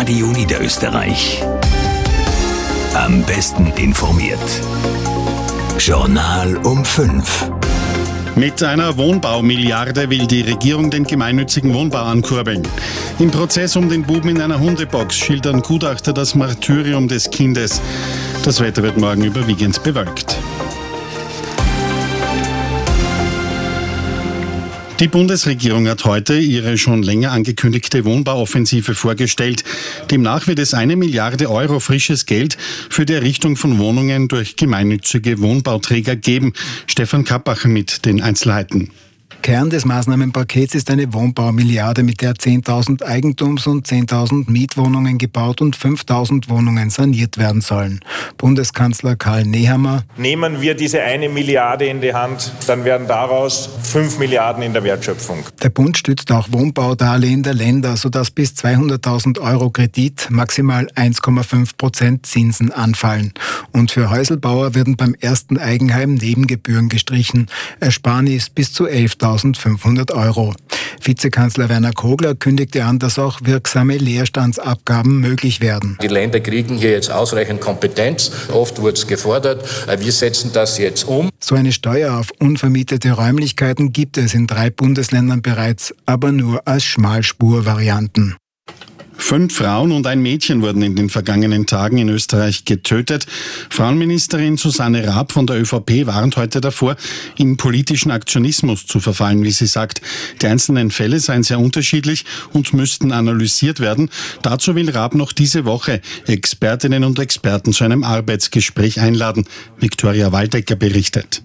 Radio Niederösterreich. Am besten informiert. Journal um 5. Mit einer Wohnbaumilliarde will die Regierung den gemeinnützigen Wohnbau ankurbeln. Im Prozess um den Buben in einer Hundebox schildern Gutachter das Martyrium des Kindes. Das Wetter wird morgen überwiegend bewölkt. Die Bundesregierung hat heute ihre schon länger angekündigte Wohnbauoffensive vorgestellt. Demnach wird es eine Milliarde Euro frisches Geld für die Errichtung von Wohnungen durch gemeinnützige Wohnbauträger geben. Stefan Kappacher mit den Einzelheiten. Kern des Maßnahmenpakets ist eine Wohnbaumilliarde, mit der 10.000 Eigentums- und 10.000 Mietwohnungen gebaut und 5.000 Wohnungen saniert werden sollen. Bundeskanzler Karl Nehammer. Nehmen wir diese eine Milliarde in die Hand, dann werden daraus 5 Milliarden in der Wertschöpfung. Der Bund stützt auch Wohnbaudarlehen der Länder, sodass bis 200.000 Euro Kredit maximal 1,5 Prozent Zinsen anfallen. Und für Häuselbauer werden beim ersten Eigenheim Nebengebühren gestrichen. Ersparnis bis zu 11.000 1500 Euro. Vizekanzler Werner Kogler kündigte an, dass auch wirksame Leerstandsabgaben möglich werden. Die Länder kriegen hier jetzt ausreichend Kompetenz. Oft wurde es gefordert. Wir setzen das jetzt um. So eine Steuer auf unvermietete Räumlichkeiten gibt es in drei Bundesländern bereits, aber nur als Schmalspurvarianten. Fünf Frauen und ein Mädchen wurden in den vergangenen Tagen in Österreich getötet. Frauenministerin Susanne Raab von der ÖVP warnt heute davor, in politischen Aktionismus zu verfallen, wie sie sagt. Die einzelnen Fälle seien sehr unterschiedlich und müssten analysiert werden. Dazu will Raab noch diese Woche Expertinnen und Experten zu einem Arbeitsgespräch einladen. Viktoria Waldecker berichtet.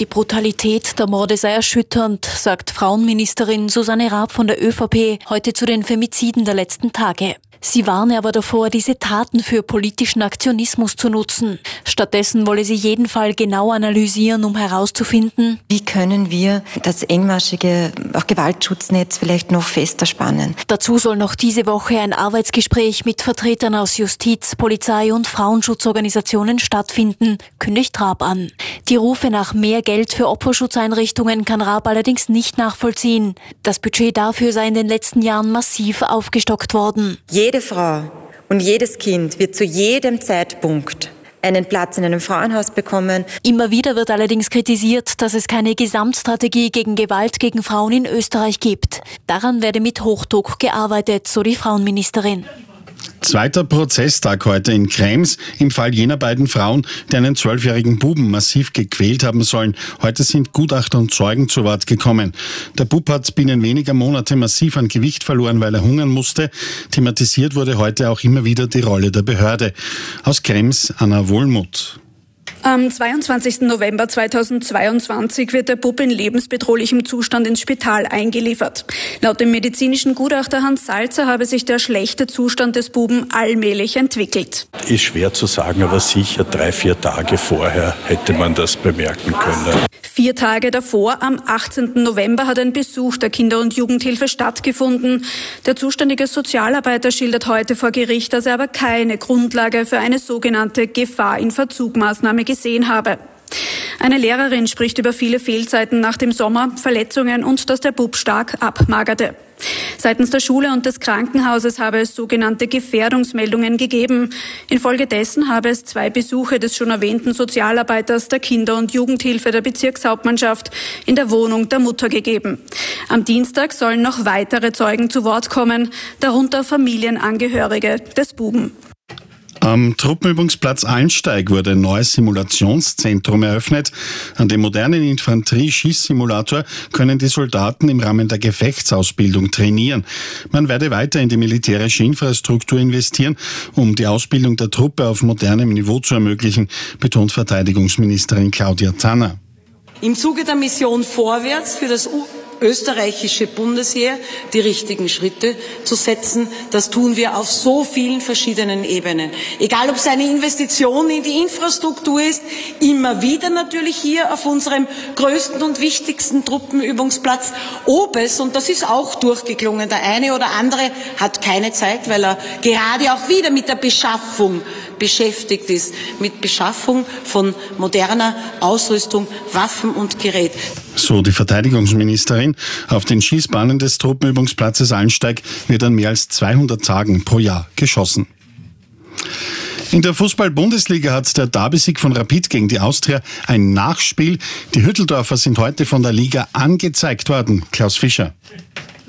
Die Brutalität der Morde sei erschütternd, sagt Frauenministerin Susanne Raab von der ÖVP heute zu den Femiziden der letzten Tage. Sie warne aber davor, diese Taten für politischen Aktionismus zu nutzen. Stattdessen wolle sie jeden Fall genau analysieren, um herauszufinden, wie können wir das engmaschige auch Gewaltschutznetz vielleicht noch fester spannen. Dazu soll noch diese Woche ein Arbeitsgespräch mit Vertretern aus Justiz, Polizei und Frauenschutzorganisationen stattfinden, kündigt Raab an. Die Rufe nach mehr Geld für Opferschutzeinrichtungen kann Raab allerdings nicht nachvollziehen. Das Budget dafür sei in den letzten Jahren massiv aufgestockt worden. Jede Frau und jedes Kind wird zu jedem Zeitpunkt einen Platz in einem Frauenhaus bekommen. Immer wieder wird allerdings kritisiert, dass es keine Gesamtstrategie gegen Gewalt gegen Frauen in Österreich gibt. Daran werde mit Hochdruck gearbeitet, so die Frauenministerin. Zweiter Prozesstag heute in Krems im Fall jener beiden Frauen, die einen zwölfjährigen Buben massiv gequält haben sollen. Heute sind Gutachter und Zeugen zu Wort gekommen. Der Bub hat binnen weniger Monate massiv an Gewicht verloren, weil er hungern musste. Thematisiert wurde heute auch immer wieder die Rolle der Behörde. Aus Krems Anna Wohlmuth. Am 22. November 2022 wird der Bub in lebensbedrohlichem Zustand ins Spital eingeliefert. Laut dem medizinischen Gutachter Hans Salzer habe sich der schlechte Zustand des Buben allmählich entwickelt. Ist schwer zu sagen, aber sicher drei, vier Tage vorher hätte man das bemerken können. Vier Tage davor, am 18. November, hat ein Besuch der Kinder- und Jugendhilfe stattgefunden. Der zuständige Sozialarbeiter schildert heute vor Gericht, dass er aber keine Grundlage für eine sogenannte Gefahr in Verzugmaßnahme gesehen habe. Eine Lehrerin spricht über viele Fehlzeiten nach dem Sommer, Verletzungen und dass der Bub stark abmagerte. Seitens der Schule und des Krankenhauses habe es sogenannte Gefährdungsmeldungen gegeben. Infolgedessen habe es zwei Besuche des schon erwähnten Sozialarbeiters der Kinder- und Jugendhilfe der Bezirkshauptmannschaft in der Wohnung der Mutter gegeben. Am Dienstag sollen noch weitere Zeugen zu Wort kommen, darunter Familienangehörige des Buben. Am Truppenübungsplatz Allensteig wurde ein neues Simulationszentrum eröffnet. An dem modernen Infanterie-Schießsimulator können die Soldaten im Rahmen der Gefechtsausbildung trainieren. Man werde weiter in die militärische Infrastruktur investieren, um die Ausbildung der Truppe auf modernem Niveau zu ermöglichen, betont Verteidigungsministerin Claudia Zanner. Im Zuge der Mission Vorwärts für das österreichische Bundesheer die richtigen Schritte zu setzen. Das tun wir auf so vielen verschiedenen Ebenen. Egal, ob es eine Investition in die Infrastruktur ist, immer wieder natürlich hier auf unserem größten und wichtigsten Truppenübungsplatz, ob es, und das ist auch durchgeklungen, der eine oder andere hat keine Zeit, weil er gerade auch wieder mit der Beschaffung beschäftigt ist mit Beschaffung von moderner Ausrüstung, Waffen und Gerät. So die Verteidigungsministerin. Auf den Schießbahnen des Truppenübungsplatzes Allensteig wird an mehr als 200 Tagen pro Jahr geschossen. In der Fußball-Bundesliga hat der Derby-Sieg von Rapid gegen die Austria ein Nachspiel. Die Hütteldorfer sind heute von der Liga angezeigt worden. Klaus Fischer.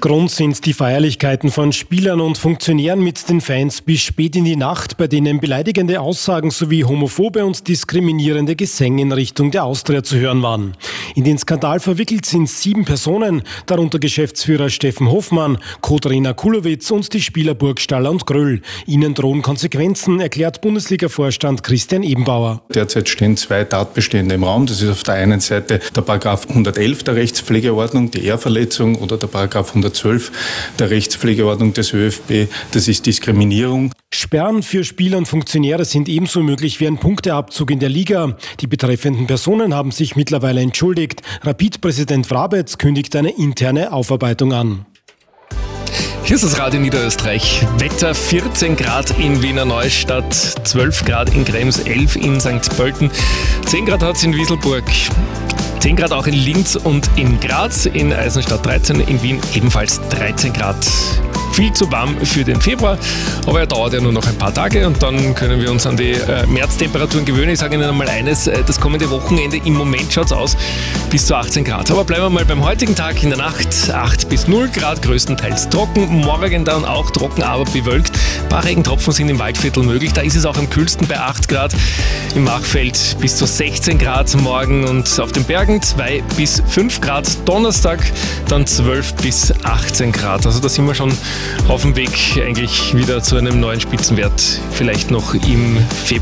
Grund sind die Feierlichkeiten von Spielern und Funktionären mit den Fans bis spät in die Nacht, bei denen beleidigende Aussagen sowie homophobe und diskriminierende Gesänge in Richtung der Austria zu hören waren. In den Skandal verwickelt sind sieben Personen, darunter Geschäftsführer Steffen Hofmann, Co-Trainer Kulowitz und die Spieler Burgstaller und Gröll. Ihnen drohen Konsequenzen, erklärt Bundesliga-Vorstand Christian Ebenbauer. Derzeit stehen zwei Tatbestände im Raum. Das ist auf der einen Seite der Paragraph 111 der Rechtspflegeordnung, die Ehrverletzung oder der Paragraph 112 112 der Rechtspflegeordnung des ÖFB. Das ist Diskriminierung. Sperren für Spieler und Funktionäre sind ebenso möglich wie ein Punkteabzug in der Liga. Die betreffenden Personen haben sich mittlerweile entschuldigt. Rapid-Präsident Vrabetz kündigt eine interne Aufarbeitung an. Hier ist das Radio Niederösterreich. Wetter 14 Grad in Wiener Neustadt, 12 Grad in Krems, 11 in St. Pölten, 10 Grad hat es in Wieselburg. 10 Grad auch in Linz und in Graz, in Eisenstadt 13, in Wien ebenfalls 13 Grad viel zu warm für den Februar, aber er dauert ja nur noch ein paar Tage und dann können wir uns an die äh, Märztemperaturen gewöhnen. Ich sage Ihnen einmal eines, äh, das kommende Wochenende im Moment schaut es aus bis zu 18 Grad. Aber bleiben wir mal beim heutigen Tag in der Nacht 8 bis 0 Grad, größtenteils trocken, morgen dann auch trocken, aber bewölkt. Ein paar Regentropfen sind im Waldviertel möglich, da ist es auch am kühlsten bei 8 Grad. Im Machfeld bis zu 16 Grad morgen und auf den Bergen 2 bis 5 Grad. Donnerstag dann 12 bis 18 Grad. Also da sind wir schon auf dem Weg eigentlich wieder zu einem neuen Spitzenwert, vielleicht noch im Februar.